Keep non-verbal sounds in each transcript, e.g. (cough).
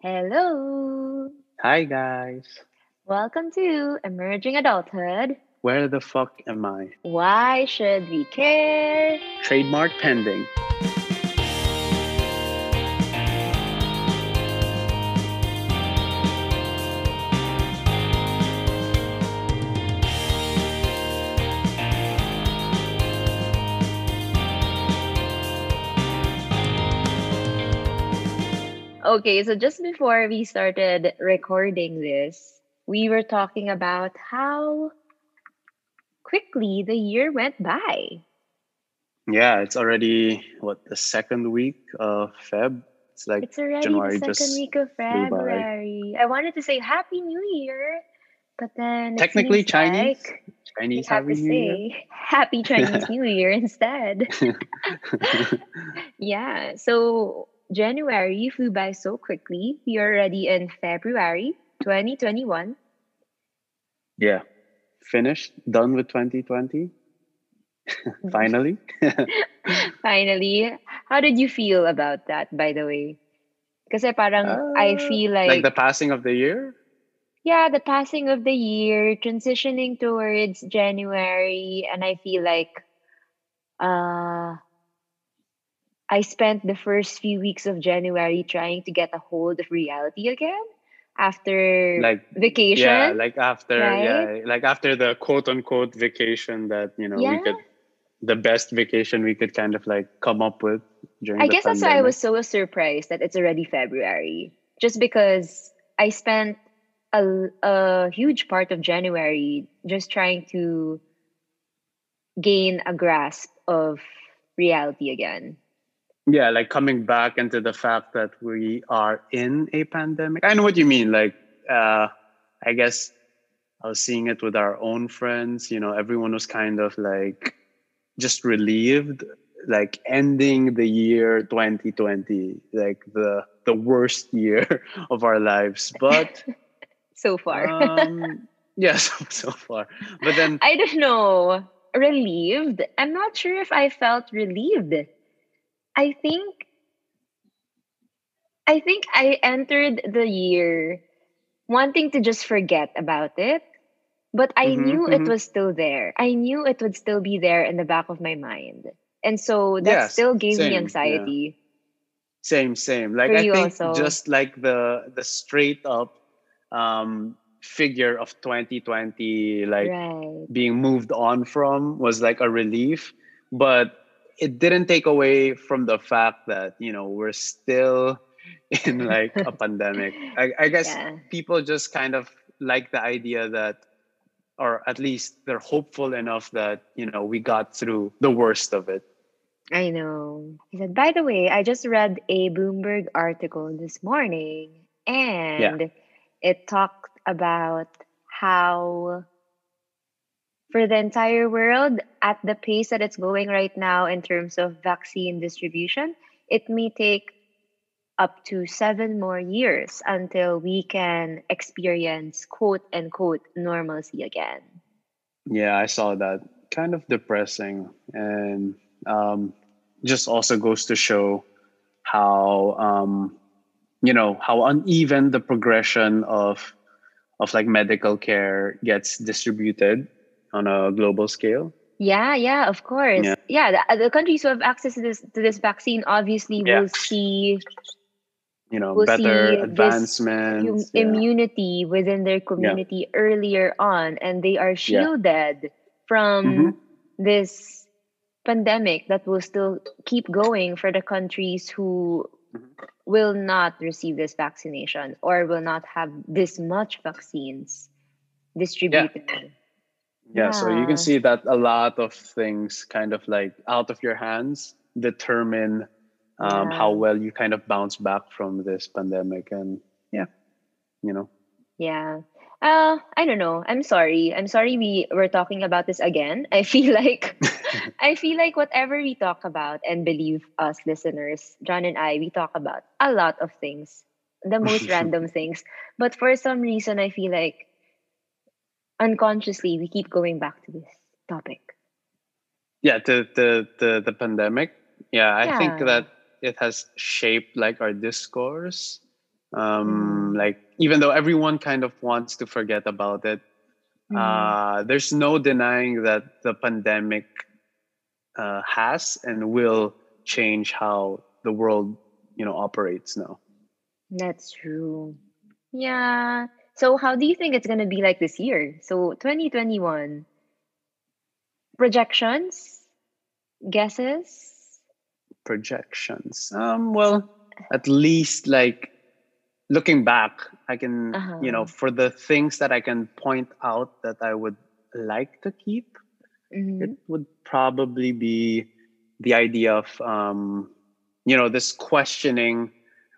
Hello. Hi, guys. Welcome to Emerging Adulthood. Where the fuck am I? Why should we care? Trademark pending. Okay, so just before we started recording this, we were talking about how quickly the year went by. Yeah, it's already what the second week of Feb. It's like It's already January the second just week of. February. I wanted to say Happy New Year, but then Technically Chinese. like Chinese have Happy to New Year. Happy Chinese (laughs) New Year instead. (laughs) (laughs) Yeah, so January flew by so quickly. We are already in February 2021. yeah, finished, done with 2020. (laughs) Finally. (laughs) Finally, how did you feel about that, by the way? Kasi parang I Uh, feel like like, the passing of the year. yeah, the passing of the year, transitioning towards January, and I feel like uh, I spent the first few weeks of January trying to get a hold of reality again after Like vacation. yeah, like after right? yeah, like after the quote unquote vacation that you know we could the best vacation we could kind of like come up with during I the guess that's why I was so surprised that it's already February. Just because I spent a, a huge part of January just trying to gain a grasp of reality again. Yeah like coming back into the fact that we are in a pandemic i know what you mean like uh i guess i was seeing it with our own friends you know everyone was kind of like just relieved like ending the year 2020 like the the worst year (laughs) of our lives but (laughs) So far. um (laughs) yeah so, so far but then I don't know. Relieved? I'm not sure if I felt relieved. I think I think I entered the year wanting to just forget about it, but I Mhm, knew it mhm. was still there. I knew it would still be there in the back of my mind. And so that Yes, still gave same, me yeah. anxiety. Same, same. Like I think also. just like the the straight up um figure of 2020 like right. being moved on from was like a relief, but it didn't take away from the fact that, you know, we're still (laughs) in like a pandemic. I, I guess Yeah. people just kind of like the idea that or at least they're hopeful enough that, you know, we got through the worst of it. I know. He said, by the way, I just read a Bloomberg article this morning and it talked about how for the entire world, at the pace that it's going right now in terms of vaccine distribution, it may take up to seven more years until we can experience quote unquote normalcy again. Yeah, I saw that. Kind of depressing, and um, just also goes to show how um, you know how uneven the progression of of like medical care gets distributed on a global scale. Yeah, yeah, of course. Yeah. Yeah, the, the countries who have access to this to this vaccine obviously Yeah. will see You know, better advancements. im- yeah. immunity within their community earlier on, and they are shielded from Mhm. this pandemic that will still keep going for the countries who Mhm. will not receive this vaccination or will not have this much vaccines distributed. Yeah, so you can see that a lot of things kind of like out of your hands determine um, how well you kind of bounce back from this pandemic. And yeah, you know, Yeah. Uh, I don't know. I'm sorry. I'm sorry we were talking about this again. I (laughs) feel like (laughs) I feel like whatever we talk about and believe us listeners, John and I, we talk about a lot of things, the most (laughs) random things. But for some reason, I feel like unconsciously we keep going back to this topic. yeah, the the the, the pandemic. Yeah, I think that it has shaped like our discourse Um, mm. Like even though everyone kind of wants to forget about it, mm. uh, there's no denying that the pandemic uh, has and will change how the world, you know, operates now. That's true. Yeah. So how do you think it's going to be like this year? So 2021 projections, guesses? Projections. Um well, at least like looking back, I can, uh-huh. you know, for the things that I can point out that I would like to keep, mm-hmm. it would probably be the idea of, um, you know, this questioning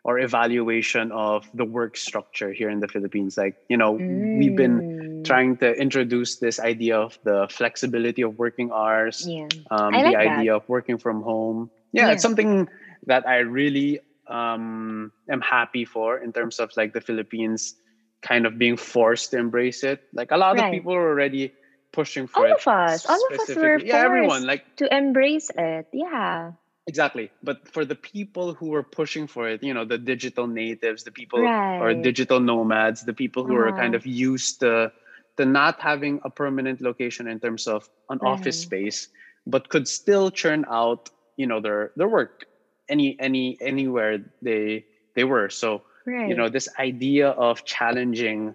or evaluation of the work structure here in the Philippines. Like, you know, mm. we've been mm. trying to introduce this idea of the flexibility of working hours, yeah. um, like the idea of working from home. Yeah, yeah, it's something that I really um, am happy for in terms of like the Philippines kind of being forced to embrace it. Like a lot right. of people are already pushing for all it. All of us, all of us were forced yeah, everyone, like, to embrace it. Yeah. Exactly. But for the people who were pushing for it, you know, the digital natives, the people right. or digital nomads, the people who uh-huh. are kind of used to to not having a permanent location in terms of an right. office space, but could still churn out, you know, their their work any any anywhere they they were so right. you know this idea of challenging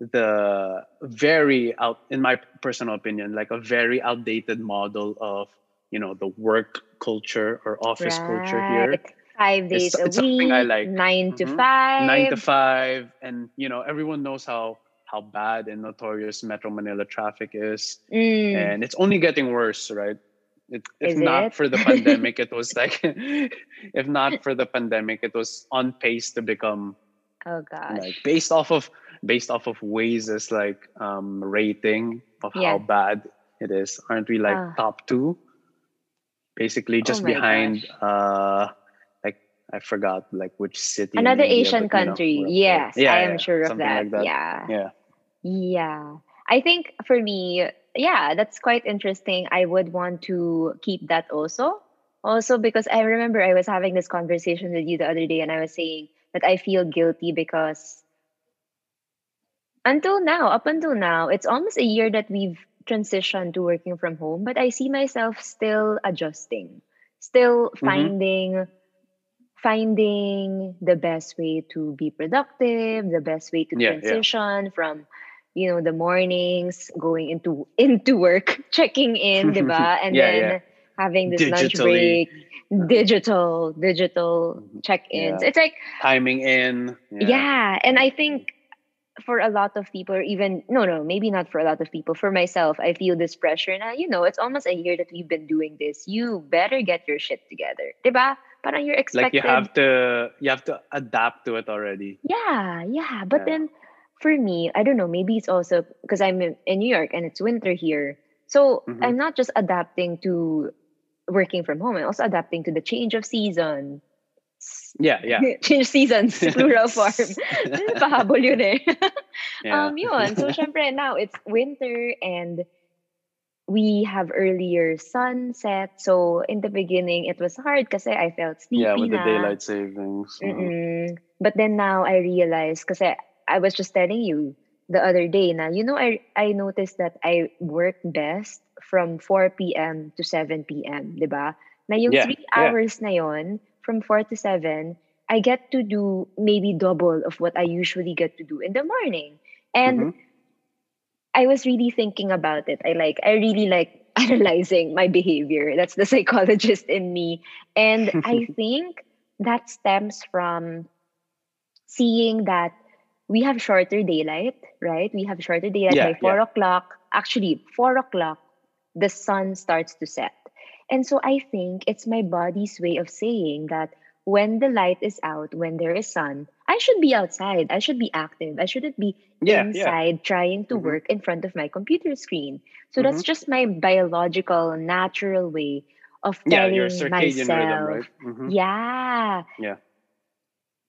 the very out in my personal opinion like a very outdated model of you know the work culture or office right. culture here five days it's, a it's week I like. 9 mm-hmm. to five nine to five and you know everyone knows how how bad and notorious metro manila traffic is mm. and it's only getting worse right it, if Is not it? for the pandemic, it was like, (laughs) if not for the pandemic, it was on pace to become, (laughs) oh gosh, like based off of based off of Waze's like um rating of yeah. how bad it is. Aren't we like uh. top two? Basically, just oh behind gosh. uh like I forgot like which city. Another India, Asian but, country. Know, yes, yeah, I am yeah, sure of that. Like that. Yeah. Yeah. Yeah. I think for me, yeah, that's quite interesting. I would want to keep that also. Also, because I remember I was having this conversation with you the other day, and I was saying that I feel guilty because until now, up until now, it's almost a year that we've transitioned to working from home, but I see myself still adjusting, still mm-hmm. finding finding the best way to be productive, the best way to yeah, transition yeah. from you know the mornings going into (laughs) into work checking in diba (laughs) and yeah, then having this Digitally. lunch break digital digital mm-hmm. check-ins it's like timing in yeah. and i think for a lot of people even no no maybe not for a lot of people for myself i feel this pressure now you know it's almost a year that we've been doing this you better get your shit together diba parang you're expected like you have to you have to adapt to it already yeah yeah but then for me, I don't know, maybe it's also because I'm in, in, New York and it's winter here. So mm-hmm. I'm not just adapting to working from home, I'm also adapting to the change of season. Yeah, yeah. change seasons, (laughs) plural form. Pahabol (laughs) yun eh. (laughs) yeah. Um, yun. So, syempre, now it's winter and we have earlier sunset. So, in the beginning, it was hard because I felt sleepy Yeah, with na. the daylight savings. Mm-mm. But then now I realized because I was just telling you the other day na you know I I noticed that I work best from 4 p.m. to 7 p.m., 'di ba? Na yung yeah, 3 hours yeah. na yon from 4 to 7, I get to do maybe double of what I usually get to do in the morning. And mm-hmm. I was really thinking about it. I like I really like (laughs) analyzing my behavior. That's the psychologist in me. And (laughs) I think that stems from seeing that we have shorter daylight, right? We have shorter daylight yeah, by four yeah. o'clock. Actually, four o'clock, the sun starts to set. And so I think it's my body's way of saying that when the light is out, when there is sun, I should be outside. I should be active. I shouldn't be yeah, inside trying to mm-hmm. work in front of my computer screen. So mm-hmm. that's just my biological, natural way of telling yeah, myself. Rhythm, right? mm-hmm. Yeah. Yeah.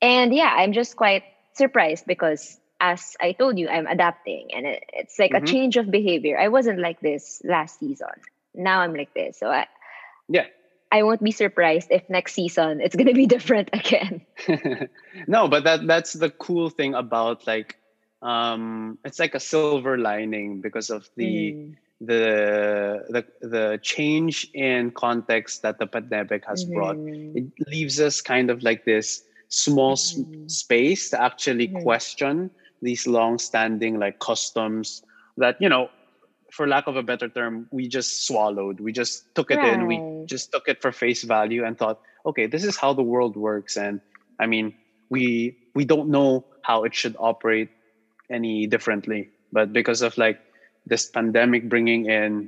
And yeah, I'm just quite surprised because as I told you, I'm adapting and it, it's like mm-hmm. a change of behavior. I wasn't like this last season. Now I'm like this. So I Yeah. I won't be surprised if next season it's gonna be (laughs) different again. (laughs) no, but that that's the cool thing about like um it's like a silver lining because of the mm. the the the change in context that the pandemic has mm-hmm. brought. It leaves us kind of like this small mm-hmm. space to actually mm-hmm. question these long-standing like customs that you know for lack of a better term, we just swallowed. We just took it right. in. We just took it for face value and thought, okay, this is how the world works. And I mean, we we don't know how it should operate any differently. But because of like this pandemic bringing in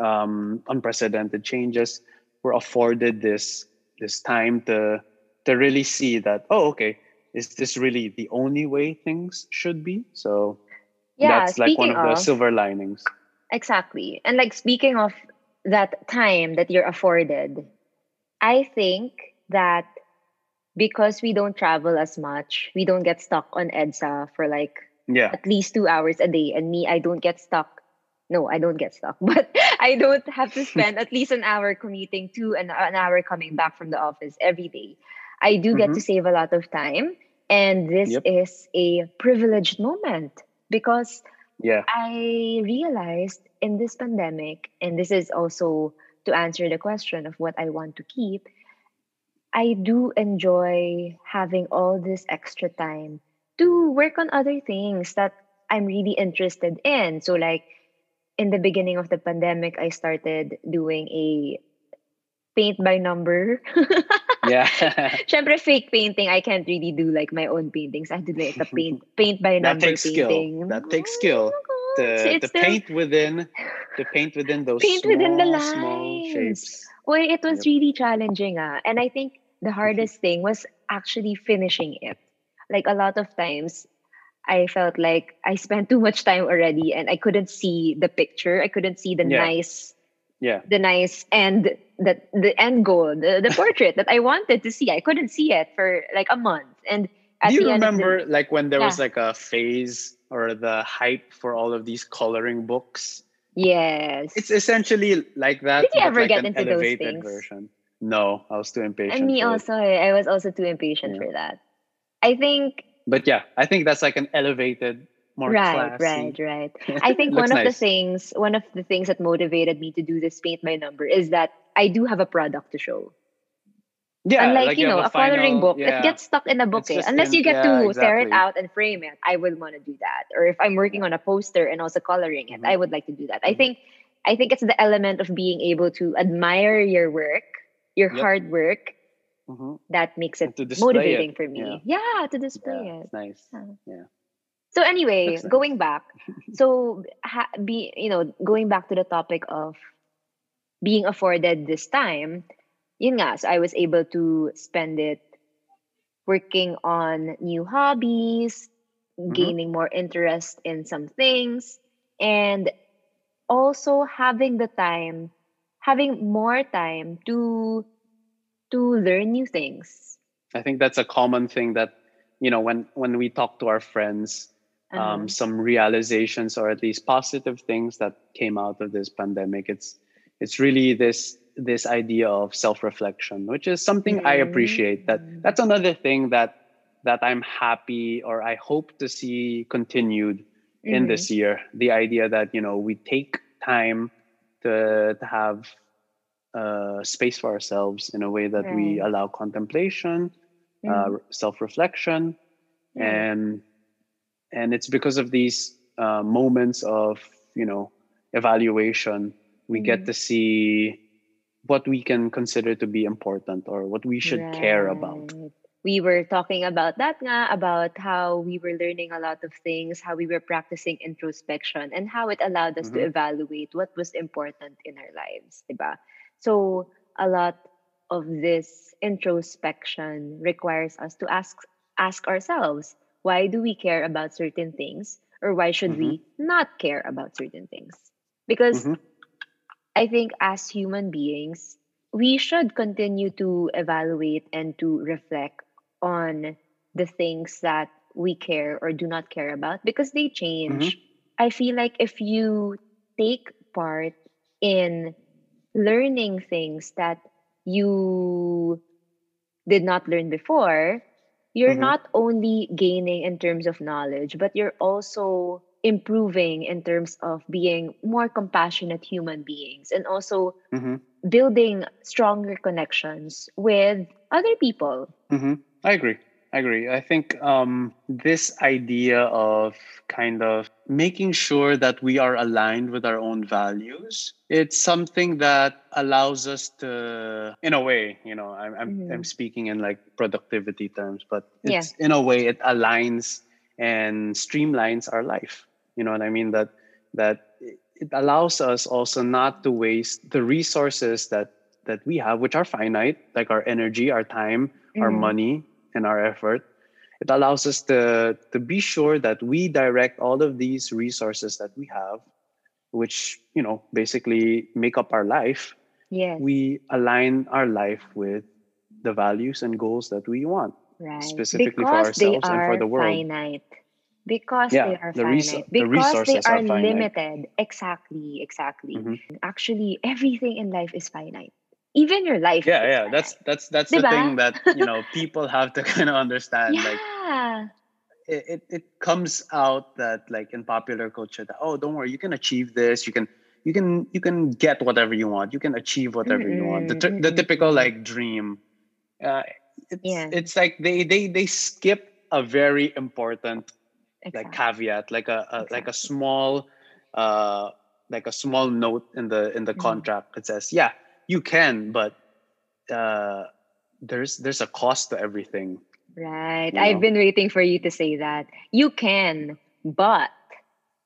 um, unprecedented changes, we're afforded this this time to to really see that oh okay is this really the only way things should be so yeah, that's like one of, of the silver linings Exactly. And like speaking of that time that you're afforded, I think that because we don't travel as much, we don't get stuck on EDSA for like yeah. at least two hours a day. And me, I don't get stuck. No, I don't get stuck, (laughs) but I don't have to spend at least an hour commuting to and an hour coming back from the office every day. I do get mm-hmm. to save a lot of time. And this yep. is a privileged moment because yeah. I realized in this pandemic and this is also to answer the question of what i want to keep i do enjoy having all this extra time to work on other things that i'm really interested in. So like in the beginning of the pandemic i started doing a paint by number (laughs) yeah. Syempre, fake painting, I can't really do like my own paintings. I do like the paint (laughs) paint by number that takes painting. Skill. That takes skill. Oh to, to paint within the paint within those paint small, within the lines. small shapes. Well, it was yep. really challenging, ah. And I think the hardest thing was actually finishing it. Like a lot of times I felt like I spent too much time already and I couldn't see the picture. I couldn't see the yeah. nice yeah. the nice end the the end goal the, the portrait that i wanted to see. I couldn't see it for like a month. And do you remember the, like when there yeah. was like a phase or the hype for all of these coloring books? Yes. It's essentially like that did you ever like get into those things? version. No i was too impatient and me also it. i was also too impatient yeah. for that. I think but yeah i think that's like an elevated more right classy. right right (laughs) i think one of nice. the things one of the things that motivated me to do this paint by number is that i do have a product to show yeah unlike like you, know a, a coloring book yeah. it gets stuck in a book eh. unless you get yeah, to exactly. tear it out and frame it i would want to do that or if i'm working on a poster and also coloring it mm-hmm. i would like to do that mm-hmm. i think i think it's the element of being able to admire your work your yep. hard work mm-hmm. that makes it motivating it. for me yeah. yeah to display it nice yeah so anyway, going back, so ha- be you know going back to the topic of being afforded this time, yun nga, so I was able to spend it working on new hobbies, mm-hmm. gaining more interest in some things, and also having the time, having more time to to learn new things. I think that's a common thing that you know when when we talk to our friends um, uh-huh. some realizations or at least positive things that came out of this pandemic. It's it's really this this idea of self-reflection, which is something mm-hmm. I appreciate. That that's another thing that that I'm happy or I hope to see continued mm-hmm. in this year. The idea that you know we take time to to have uh, space for ourselves in a way that right. we allow contemplation, mm-hmm. uh, self-reflection, and and it's because of these uh, moments of you know evaluation we mm-hmm. get to see what we can consider to be important or what we should right. care about we were talking about that nga, about how we were learning a lot of things how we were practicing introspection and how it allowed us mm-hmm. to evaluate what was important in our lives diba? so a lot of this introspection requires us to ask ask ourselves why do we care about certain things or why should mm-hmm. we not care about certain things because mm-hmm. i think as human beings we should continue to evaluate and to reflect on the things that we care or do not care about because they change mm-hmm. i feel like if you take part in learning things that you did not learn before, you're Mhm. not only gaining in terms of knowledge, but you're also improving in terms of being more compassionate human beings and also hmm building stronger connections with other people. hmm I agree. I agree. I think um, this idea of kind of making sure that we are aligned with our own values, it's something that allows us to, in a way, you know, I'm, I'm, I'm Mhm. speaking in like productivity terms, but Yeah. it's in a way it aligns and streamlines our life. You know what I mean? That that it allows us also not to waste the resources that that we have, which are finite, like our energy, our time, our Mhm. money, and our effort. It allows us to to be sure that we direct all of these resources that we have, which you know basically make up our life. Yeah. We align our life with the values and goals that we want, Right. specifically for because they ourselves and for the world. finite. Because Yeah, they are the finite. the Because they resources are are limited. Exactly, exactly. Mhm. Actually, everything in life is finite. Even your life. Yeah, yeah, that's that's that's the thing that (laughs) you know people have to (laughs) kind of understand. Like yeah. it, it, it comes out that like in popular culture that oh don't worry you can achieve this you can you can you can get whatever you want you can achieve whatever you want the, t- the typical like dream uh, it's Yeah. it's like they they they skip a very important like caveat like a, a like a small uh like a small note in the in the Mhm. contract that says yeah you can but uh there's there's a cost to everything Right. you I've know? been waiting for you to say that. You can, but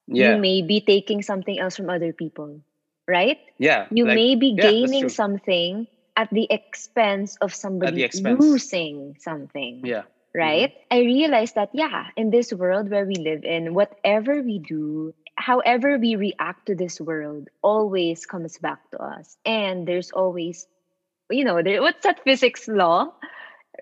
yeah you may be taking something else from other people. Right? yeah You like, may be gaining true. something at the expense of somebody expense. losing something. yeah right? I realized that, yeah, in this world where we live in, whatever we do, however we react to this world, always comes back to us. And there's always, you know, there, what's that physics law?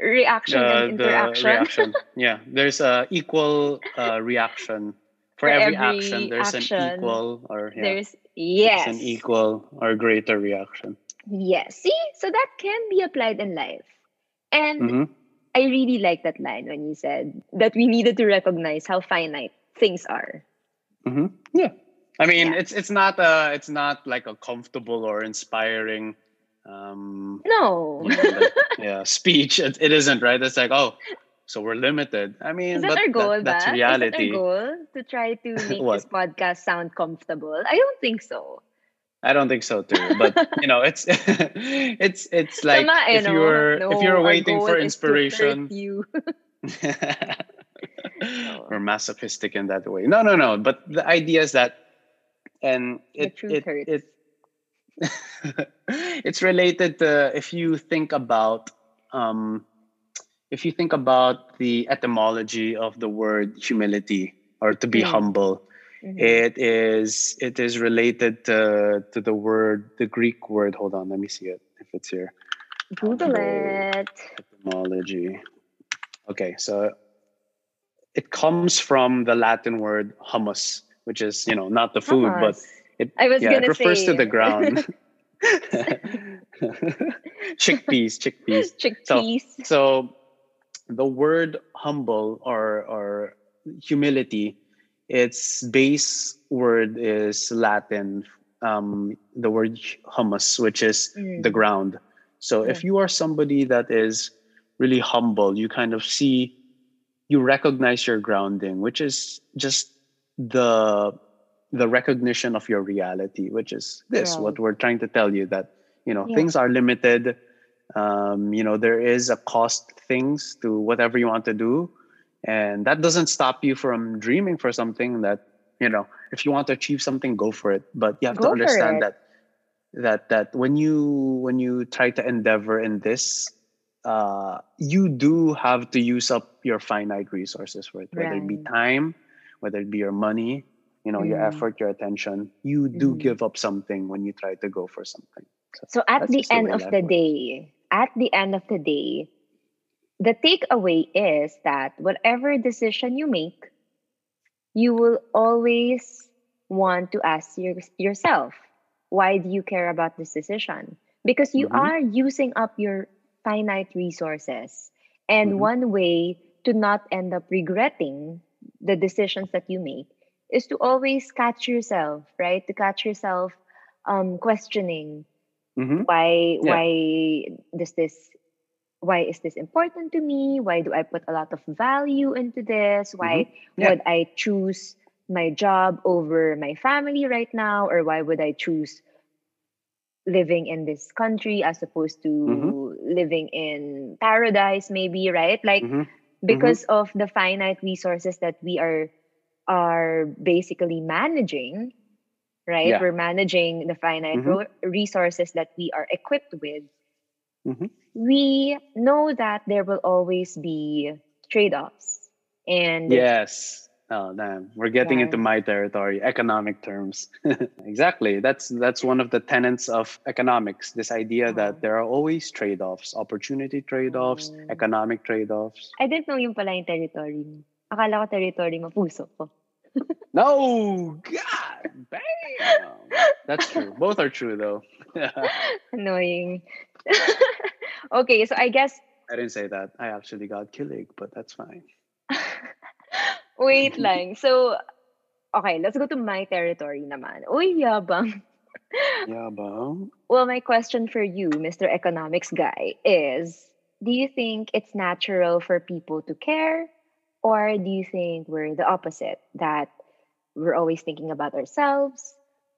Reaction Uh, and interaction. The reaction. yeah, there's a equal uh, reaction for, For every, every action. There's action, an equal or yeah, There's, there's yes. an equal or greater reaction. Yes. See, so that can be applied in life. And hmm I really like that line when you said that we needed to recognize how finite things are. Hmm Yeah, I mean Yeah. it's it's not uh it's not like a comfortable or inspiring um No. you know, like, yeah (laughs) speech. It, it isn't right. It's like oh, so we're limited. I mean, Is that but our goal, that, that's ba? reality. Is that our goal to try to (laughs) make this podcast sound comfortable? I don't think so. I don't think so too. But (laughs) you know, it's it's it's like Tama, if you're No, if you're waiting for is to hurt inspiration, you. We're masochistic in that way. No, no, no. But the idea is that, and it it hurts. it (laughs) it's related to if you think about um if you think about the etymology of the word humility or to be Mm. humble Mhm. it is it is related to to the word the greek word hold on let me see it if it's here Google it. etymology okay so it comes from the latin word hummus which is you know not the food but it I was yeah it refers to the ground. (laughs) Chickpeas chickpeas. (laughs) Chickpeas. so the word humble or or humility its base word is latin um, the word humus which is the Mm. ground. So if you are somebody that is really humble you kind of see you recognize your grounding which is just the the recognition of your reality which is this what we're trying to tell you that you know Yeah. things are limited. Um, you know there is a cost things to whatever you want to do and that doesn't stop you from dreaming for something that you know if you want to achieve something go for it. But you have Go to understand that that that when you when you try to endeavor in this uh, you do have to use up your finite resources for it whether it be time whether it be your money you know your Mm. effort your attention you do Mhm. give up something when you try to go for something So at the just the end of the works. day, at the end of the day, the takeaway is that whatever decision you make, you will always want to ask your, yourself, why do you care about this decision? because you Mhm. are using up your finite resources. And Mhm. one way to not end up regretting the decisions that you make is to always catch yourself, right? To catch yourself um, questioning Mhm. why Yeah. why does this why is this important to me why do i put a lot of value into this why Yeah. would i choose my job over my family right now or why would i choose living in this country as opposed to Mhm. Living in paradise maybe right like Mhm. because of the finite resources that we are are basically managing right Yeah. we're managing the finite Mhm. ro- resources that we are equipped with Mhm. we know that there will always be trade-offs and Yes. Oh damn, we're getting into my territory, economic terms. (laughs) exactly. That's that's one of the tenets of economics. This idea that there are always trade-offs, opportunity trade-offs, Oh. economic trade-offs. I didn't know yung pala yung territory. Akala ko territory mo, puso ko. (laughs) No, God, bam. That's true. Both are true though. (laughs) Annoying. okay, so I guess I didn't say that. I actually got killing, but that's fine. Wait lang. So, okay, let's go to my territory naman. Uy, yabang. (laughs) But Well, my question for you, Mr. Economics guy, is do you think it's natural for people to care? Or do you think we're the opposite? That we're always thinking about ourselves,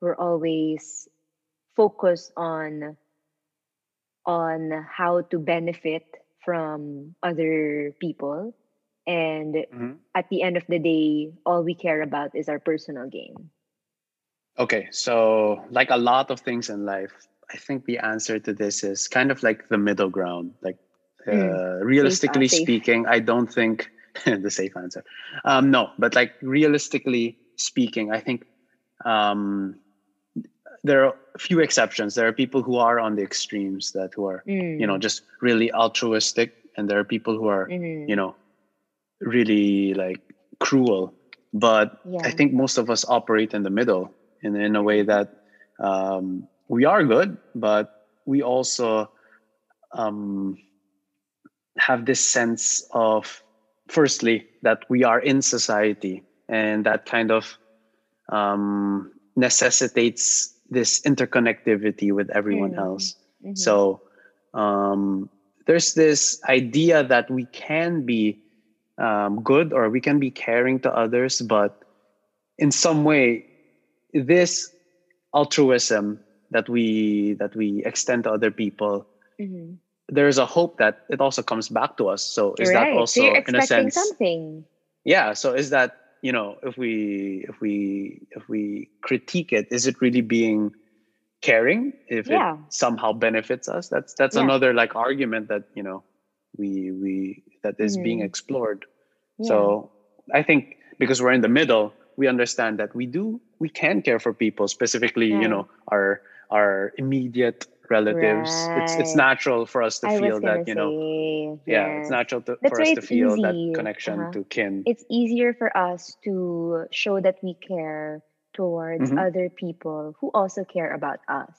we're always focused on on how to benefit from other people and Mhm. at the end of the day all we care about is our personal gain Okay, so like a lot of things in life, I think the answer to this is kind of like the middle ground. Like, Mm. uh, realistically safe. speaking, I don't think (laughs) the safe answer. Um, no, but like realistically speaking, I think um, there are a few exceptions. There are people who are on the extremes that who are you know just really altruistic, and there are people who are Mhm. you know really like cruel. But I think most of us operate in the middle in, in a way that um, we are good, but we also um, have this sense of, firstly, that we are in society and that kind of um, necessitates this interconnectivity with everyone Mm. else. Mhm. So um, there's this idea that we can be um, good or we can be caring to others, but in some way, this altruism that we that we extend to other people, Mhm. there's a hope that it also comes back to us. So is right that also so in a sense? something Yeah. So is that you know if we if we if we critique it, is it really being caring if Yeah. it somehow benefits us that's that's Yeah. another like argument that you know we we that is being Mhm. explored Yeah. so i think because we're in the middle we understand that we do we can care for people specifically you know our our immediate relatives it's it's natural for us to I feel that you know say yeah it's natural to, for us to feel that connection Uh-huh. to kin it's easier for us to show that we care towards Mhm. other people who also care about us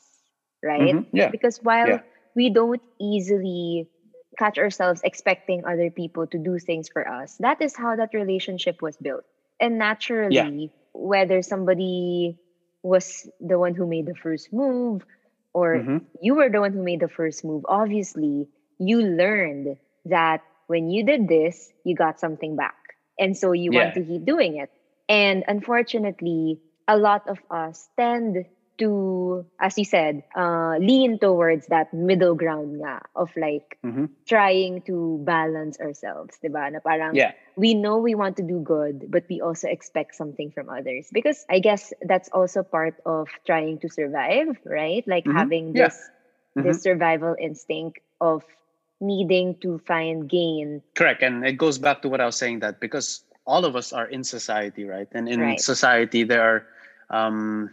right Mhm. yeah because while Yeah. we don't easily catch ourselves expecting other people to do things for us. That is how that relationship was built. And naturally whether somebody was the one who made the first move or Mhm. you were the one who made the first move obviously you learned that when you did this you got something back. And so you want to keep doing it. And unfortunately a lot of us tend to as you said uh, lean towards that middle ground nga of like Mhm. trying to balance ourselves diba na parang yeah we know we want to do good, but we also expect something from others. Because I guess that's also part of trying to survive, right? Like Mhm. having Yeah. this this survival instinct of needing to find gain. Correct. And it goes back to what I was saying that because all of us are in society, right? And in Right. society there are um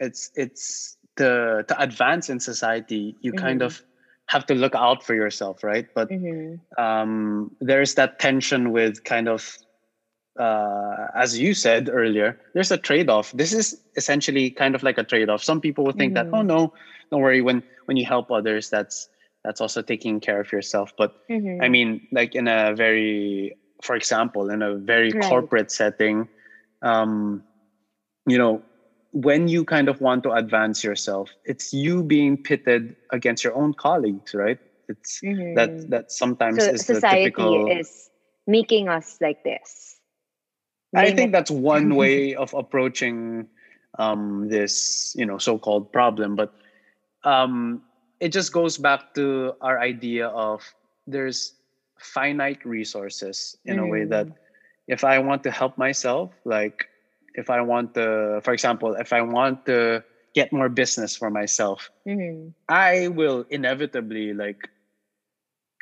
it's it's to to advance in society, you kind Mhm. of have to look out for yourself, right? But Mhm. um there's that tension with kind of uh, as you said earlier, there's a trade-off. This is essentially kind of like a trade-off. Some people will think mm-hmm. that, oh no, don't worry. When when you help others, that's that's also taking care of yourself. But mm-hmm. I mean, like in a very, for example, in a very right. corporate setting, um, you know, when you kind of want to advance yourself, it's you being pitted against your own colleagues, right? It's mm-hmm. that that sometimes so is society typical, is making us like this. I think that's one (laughs) way of approaching um, this, you know, so-called problem. But um, it just goes back to our idea of there's finite resources in mm. a way that mm. if I want to help myself, like if I want to, for example, if I want to get more business for myself, mm-hmm. I will inevitably like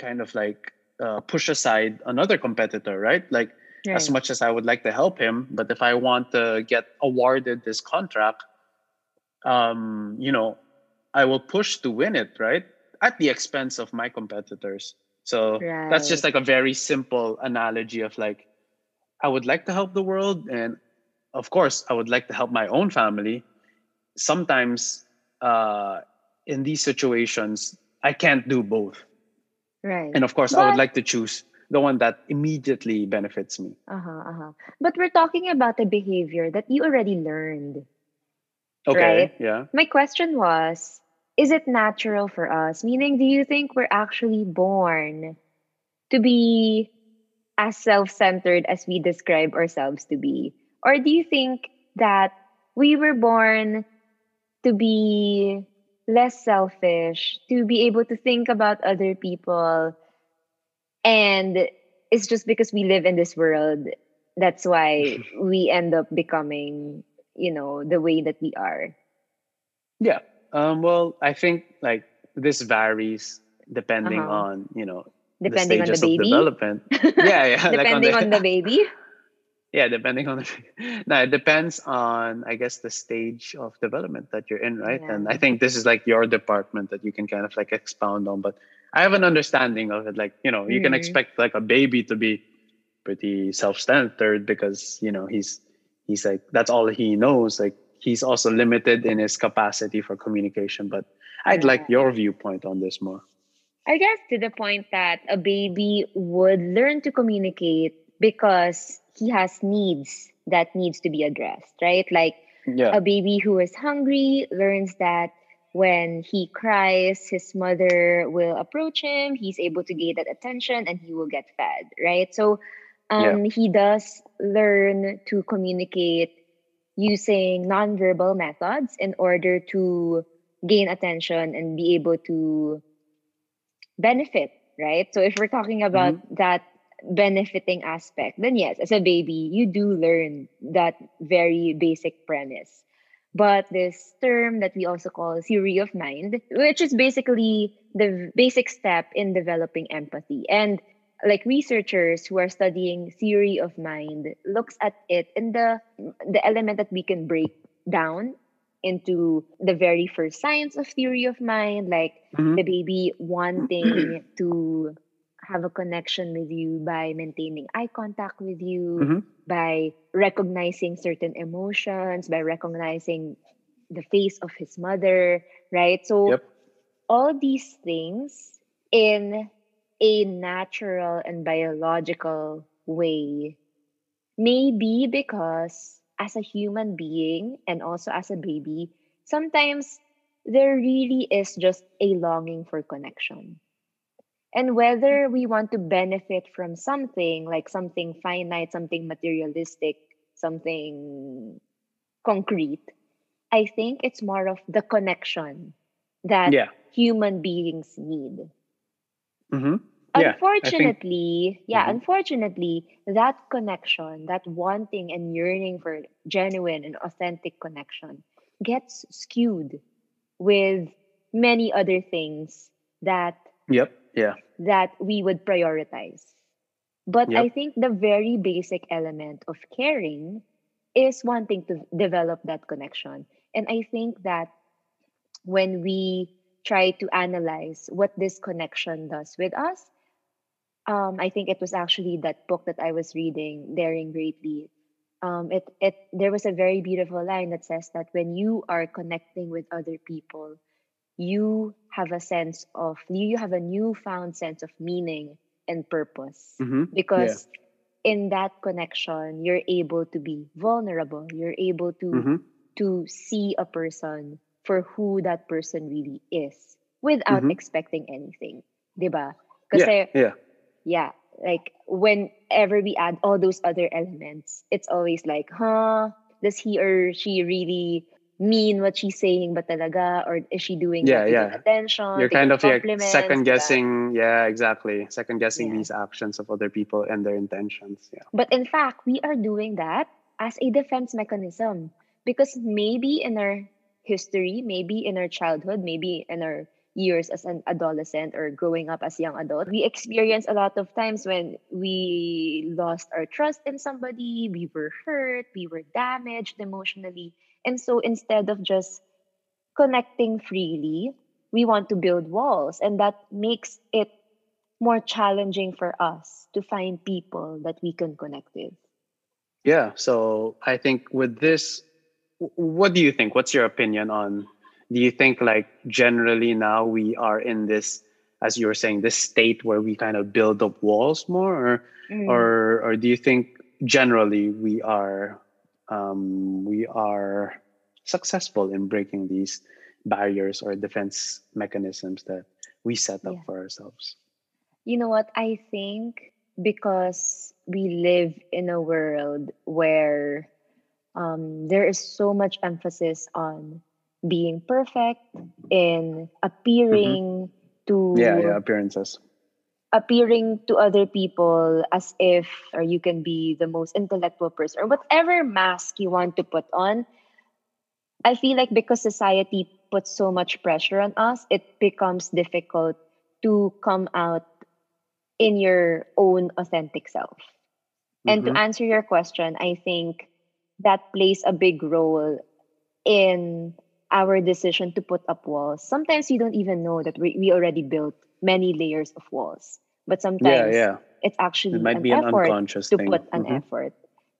kind of like uh, push aside another competitor, right? Like right. as much as I would like to help him, but if I want to get awarded this contract, um, you know, I will push to win it, right? At the expense of my competitors. So right. that's just like a very simple analogy of like, I would like to help the world, and of course, I would like to help my own family. Sometimes, uh, in these situations, I can't do both. Right. And of course, but, I would like to choose the one that immediately benefits me. Uh-huh, uh-huh. But we're talking about a behavior that you already learned. Okay. Right? Yeah. My question was Is it natural for us? Meaning, do you think we're actually born to be as self centered as we describe ourselves to be? Or do you think that we were born to be less selfish, to be able to think about other people? And it's just because we live in this world, that's why (laughs) we end up becoming you know the way that we are yeah um, well i think like this varies depending uh-huh. on you know depending the on the baby development yeah yeah depending like on, the, on the baby yeah depending on the (laughs) no it depends on i guess the stage of development that you're in right? Yeah. and i think this is like your department that you can kind of like expound on but i have an understanding of it. Like you know you mm. can expect like a baby to be pretty self-centered because you know he's he's like that's all he knows. Like he's also limited in his capacity for communication but i'd like your viewpoint on this more. I guess to the point that a baby would learn to communicate because he has needs that needs to be addressed right like yeah. a baby who is hungry learns that when he cries his mother will approach him he's able to gain that attention and he will get fed right so um, yeah. he does learn to communicate using nonverbal methods in order to gain attention and be able to benefit, right? So if we're talking about mm-hmm. that benefiting aspect, then yes, as a baby, you do learn that very basic premise. But this term that we also call theory of mind, which is basically the basic step in developing empathy. And like researchers who are studying theory of mind looks at it in the the element that we can break down into the very first science of theory of mind like mm-hmm. the baby wanting to have a connection with you by maintaining eye contact with you mm-hmm. by recognizing certain emotions by recognizing the face of his mother right so yep. all these things in a natural and biological way. Maybe because as a human being and also as a baby, sometimes there really is just a longing for connection. And whether we want to benefit from something like something finite, something materialistic, something concrete, I think it's more of the connection that yeah. human beings need. Mm-hmm. Yeah, unfortunately, think, yeah, mm-hmm. unfortunately, that connection, that wanting and yearning for genuine and authentic connection gets skewed with many other things that Yep, yeah. That we would prioritize. But yep. I think the very basic element of caring is wanting to develop that connection. And I think that when we try to analyze what this connection does with us, um, I think it was actually that book that I was reading, Daring Greatly. Um, it it there was a very beautiful line that says that when you are connecting with other people, you have a sense of you have a newfound sense of meaning and purpose Mm-hmm. because in that connection you're able to be vulnerable you're able to Mm-hmm. to see a person for who that person really is without Mhm. expecting anything diba Yeah. kasi Yeah. yeah like whenever we add all those other elements it's always like huh does he or she really mean what she's saying ba talaga or is she doing Yeah, yeah. attention You're kind of like second guessing. Yeah, exactly. Second guessing Yeah. these actions of other people and their intentions. Yeah. But in fact, we are doing that as a defense mechanism because maybe in our history, maybe in our childhood, maybe in our years as an adolescent or growing up as young adult, we experience a lot of times when we lost our trust in somebody, we were hurt, we were damaged emotionally. And so instead of just connecting freely, we want to build walls and that makes it more challenging for us to find people that we can connect with. Yeah. So I think with this, what do you think? What's your opinion on? Do you think like generally now we are in this, as you were saying, this state where we kind of build up walls more, or Mm. or or do you think generally we are um, we are successful in breaking these barriers or defense mechanisms that we set up Yeah. for ourselves? You know what? I think because we live in a world where um, there is so much emphasis on being perfect, in appearing to Mm-hmm. Yeah, yeah, appearances. Appearing to other people as if or you can be the most intellectual person or whatever mask you want to put on i feel like because society puts so much pressure on us it becomes difficult to come out in your own authentic self and to Mhm. answer your question i think that plays a big role in our decision to put up walls sometimes you don't even know that we, we already built many layers of walls but sometimes yeah. it's actually It might an be an effort unconscious to thing. put an Mhm. effort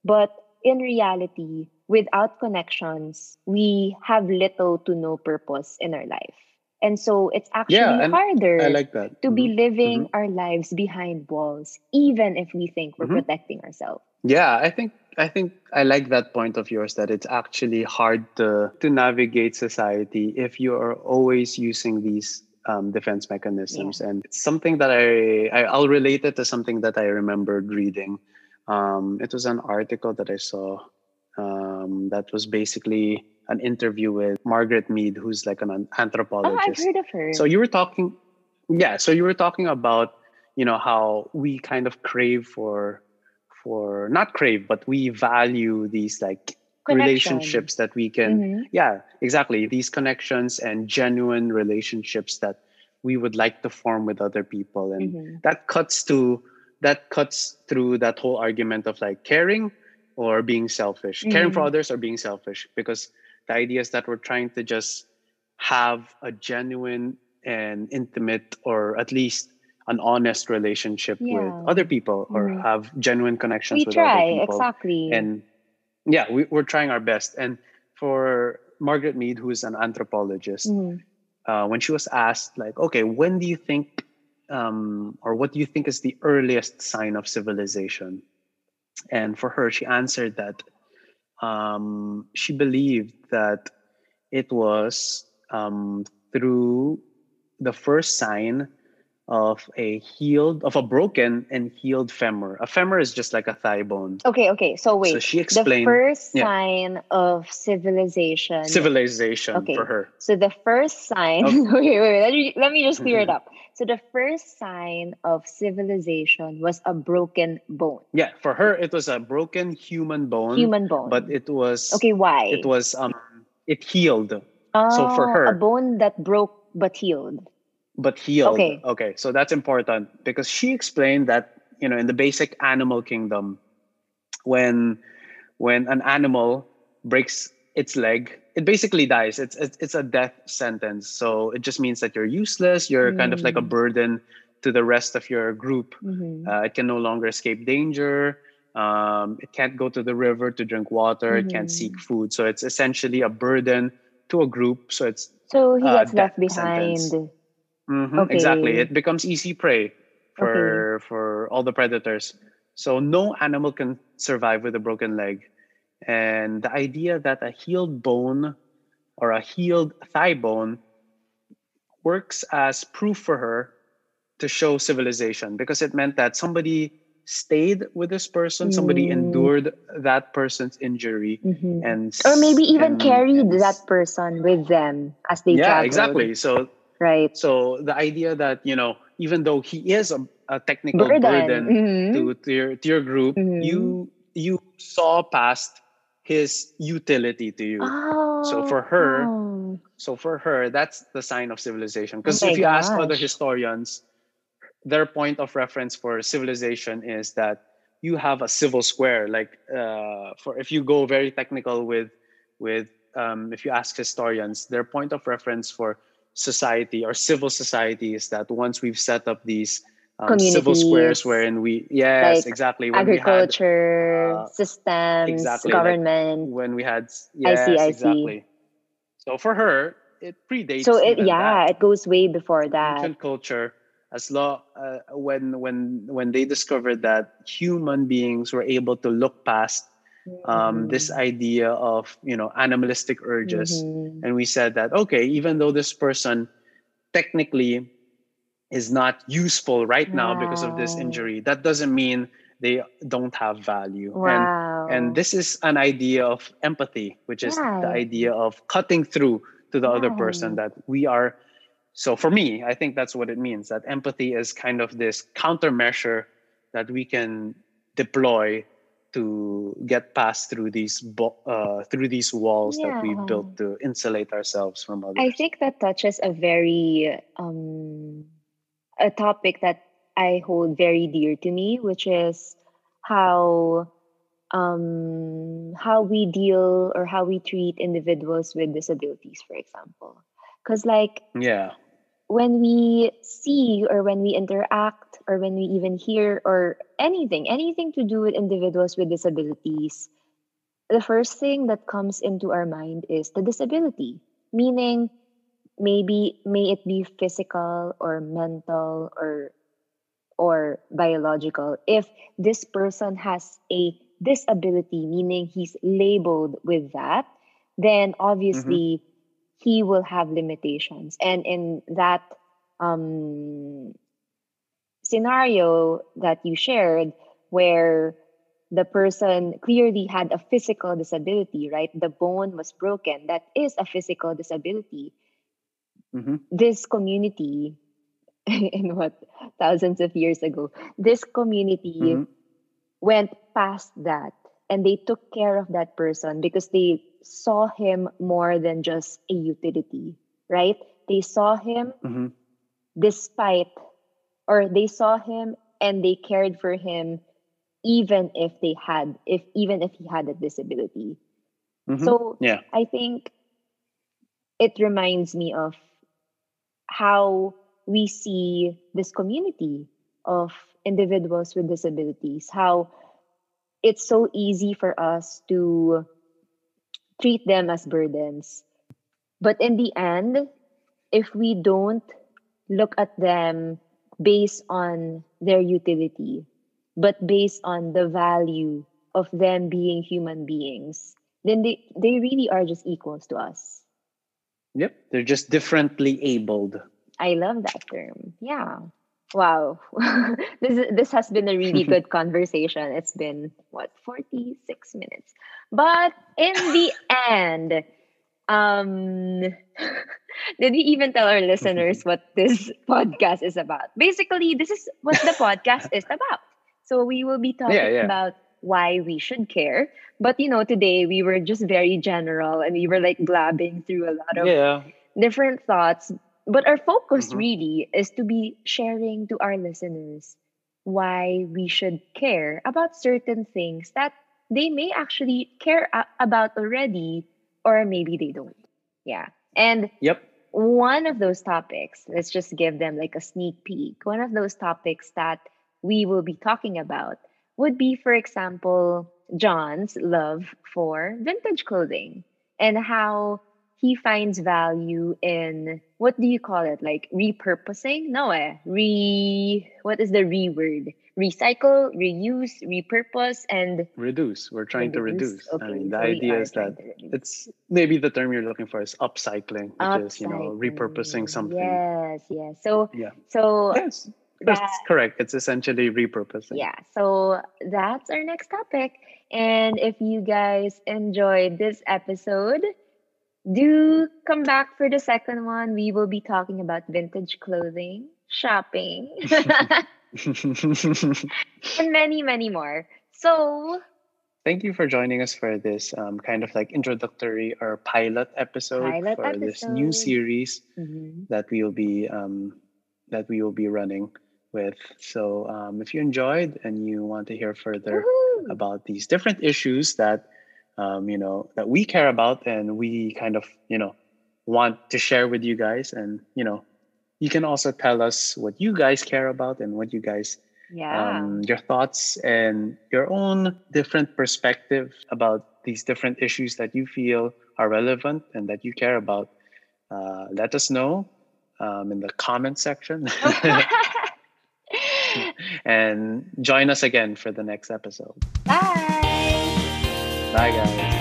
but in reality without connections we have little to no purpose in our life and so it's actually Yeah, harder I like that. to be Mhm. living our lives behind walls even if we think we're Mhm. protecting ourselves Yeah, I think I think I like that point of yours that it's actually hard to to navigate society if you are always using these um, defense mechanisms, and it's something that I, I I'll relate it to something that I remembered reading. Um, it was an article that I saw um, that was basically an interview with Margaret Mead, who's like an anthropologist. oh i've heard of her So you were talking, yeah. So you were talking about you know how we kind of crave for for not crave, but we value these like Connection. relationships that we can Mhm. yeah exactly these connections and genuine relationships that we would like to form with other people and Mhm. that cuts to that cuts through that whole argument of like caring or being selfish caring for Mhm. others or being selfish because the idea is that we're trying to just have a genuine and intimate or at least an honest relationship with other people or Mhm. have genuine connections we with other try people exactly and yeah we, we're trying our best and for margaret mead who is an anthropologist Mhm. uh, when she was asked like okay when do you think um, or what do you think is the earliest sign of civilization and for her she answered that um, she believed that it was um, through the first sign of a healed of a broken and healed femur a femur is just like a thigh bone okay okay so wait so she explained the first yeah. sign of civilization civilization Okay. for her So the first sign, Okay. (laughs) wait, wait, wait, let me, let me just clear it up. So the first sign of civilization was a broken bone, yeah for her it was a broken human bone human bone. but it was okay, why? it was um it healed oh, so for her- a bone that broke but healed. But healed Okay. okay so that's important because she explained that you know in the basic animal kingdom when when an animal breaks its leg it basically dies it's it's, it's a death sentence so it just means that you're useless you're kind of like a Mm. burden to the rest of your group. Mhm. Uh, it can no longer escape danger. Um, it can't go to the river to drink water. It can't seek Mhm. food. So it's essentially a burden to a group. So it's So he uh, gets left death sentence. Behind. Mhm, exactly it becomes easy prey for for all the predators. So no animal can survive with a broken leg. And the idea that a healed bone or a healed thigh bone works as proof for her to show civilization because it meant that somebody stayed with this person, somebody Mm. endured that person's injury, Mhm. and Or maybe even and- carried that person with them as they yeah, traveled. exactly. So Right. so the idea that you know, even though he is a, a technical Burden. burden, Mhm. to, to your to your group, Mhm. you you saw past his utility to you. Oh, So for her, oh. So for her, that's the sign of civilization. Because Oh if you ask other historians, their point of reference for civilization is that you have a civil square. Like uh, for if you go very technical with with um, if you ask historians, their point of reference for society or civil society is that once we've set up these um, civil squares wherein we yes Like exactly when we had agriculture uh, systems, exactly, like government. when we had I see, I see. So for her, it predates. so it yeah, that it goes way before that. ancient culture as law uh, when when when they discovered that human beings were able to look past um, this Mhm. idea of you know animalistic urges Mhm. and we said that okay even though this person technically is not useful right now because of this injury that doesn't mean they don't have value and Wow. and this is an idea of empathy which is the idea of cutting through to the other person that we are so for me i think that's what it means that empathy is kind of this countermeasure that we can deploy to get past through these bo- uh, through these walls that we've built to insulate ourselves from others. I think that touches a very um a topic that I hold very dear to me, which is how um how we deal or how we treat individuals with disabilities, for example. Because like yeah when we see or when we interact or when we even hear or anything, anything to do with individuals with disabilities, the first thing that comes into our mind is the disability, meaning maybe may it be physical or mental or or biological. If this person has a disability meaning he's labeled with that then mm-hmm. obviously he will have limitations. And in that um scenario that you shared where the person clearly had a physical disability right? The bone was broken. That is a physical disability. Hmm this community (laughs) in what thousands of years ago this community Mhm. went past that and they took care of that person because they saw him more than just a utility right? They saw him hmm despite or they saw him and they cared for him even if they had if even if he had a disability. Mhm. so yeah. I think it reminds me of how we see this community of individuals with disabilities, how it's so easy for us to treat them as burdens. But in the end, if we don't look at them based on their utility, but based on the value of them being human beings, then they, they really are just equals to us. yep they're just differently abled I love that term. Yeah. Wow. (laughs) this is, this has been a really (laughs) good conversation. It's been what 46 minutes. But in the end, um (laughs) did we even tell our listeners what this podcast is about? Basically, this is what the podcast is about. So we will be talking Yeah, yeah. about why we should care. But you know, today we were just very general and we were like blabbing through a lot of yeah different thoughts. But our focus Mhm. really is to be sharing to our listeners why we should care about certain things that they may actually care about already, or maybe they don't. Yeah. And yep one of those topics, let's just give them like a sneak peek. One of those topics that we will be talking about would be, for example, John's love for vintage clothing and how he finds value in what do you call it? Like repurposing? No, eh. Re what is the re word? Recycle, reuse, repurpose, and reduce. We're trying reduce. to reduce. Okay, I mean, the so idea is that it's maybe the term you're looking for is upcycling, which upcycling. is you know repurposing something. Yes, yes. So yeah. So yes. That's that, correct. It's essentially repurposing. Yeah. So that's our next topic. And if you guys enjoyed this episode, do come back for the second one. We will be talking about vintage clothing, shopping, (laughs) and many, many more. So, thank you for joining us for this um, kind of like introductory or pilot episode pilot for episode. this new series mm-hmm. that we will be um, that we will be running with. So, um, if you enjoyed and you want to hear further Woo-hoo! about these different issues that um, you know that we care about and we kind of you know want to share with you guys. And you know you can also tell us what you guys care about and what you guys yeah. um, your thoughts and your own different perspective about these different issues that you feel are relevant and that you care about. Uh, let us know um, in the comment section. (laughs) (laughs) And join us again for the next episode. Bye Bye, guys.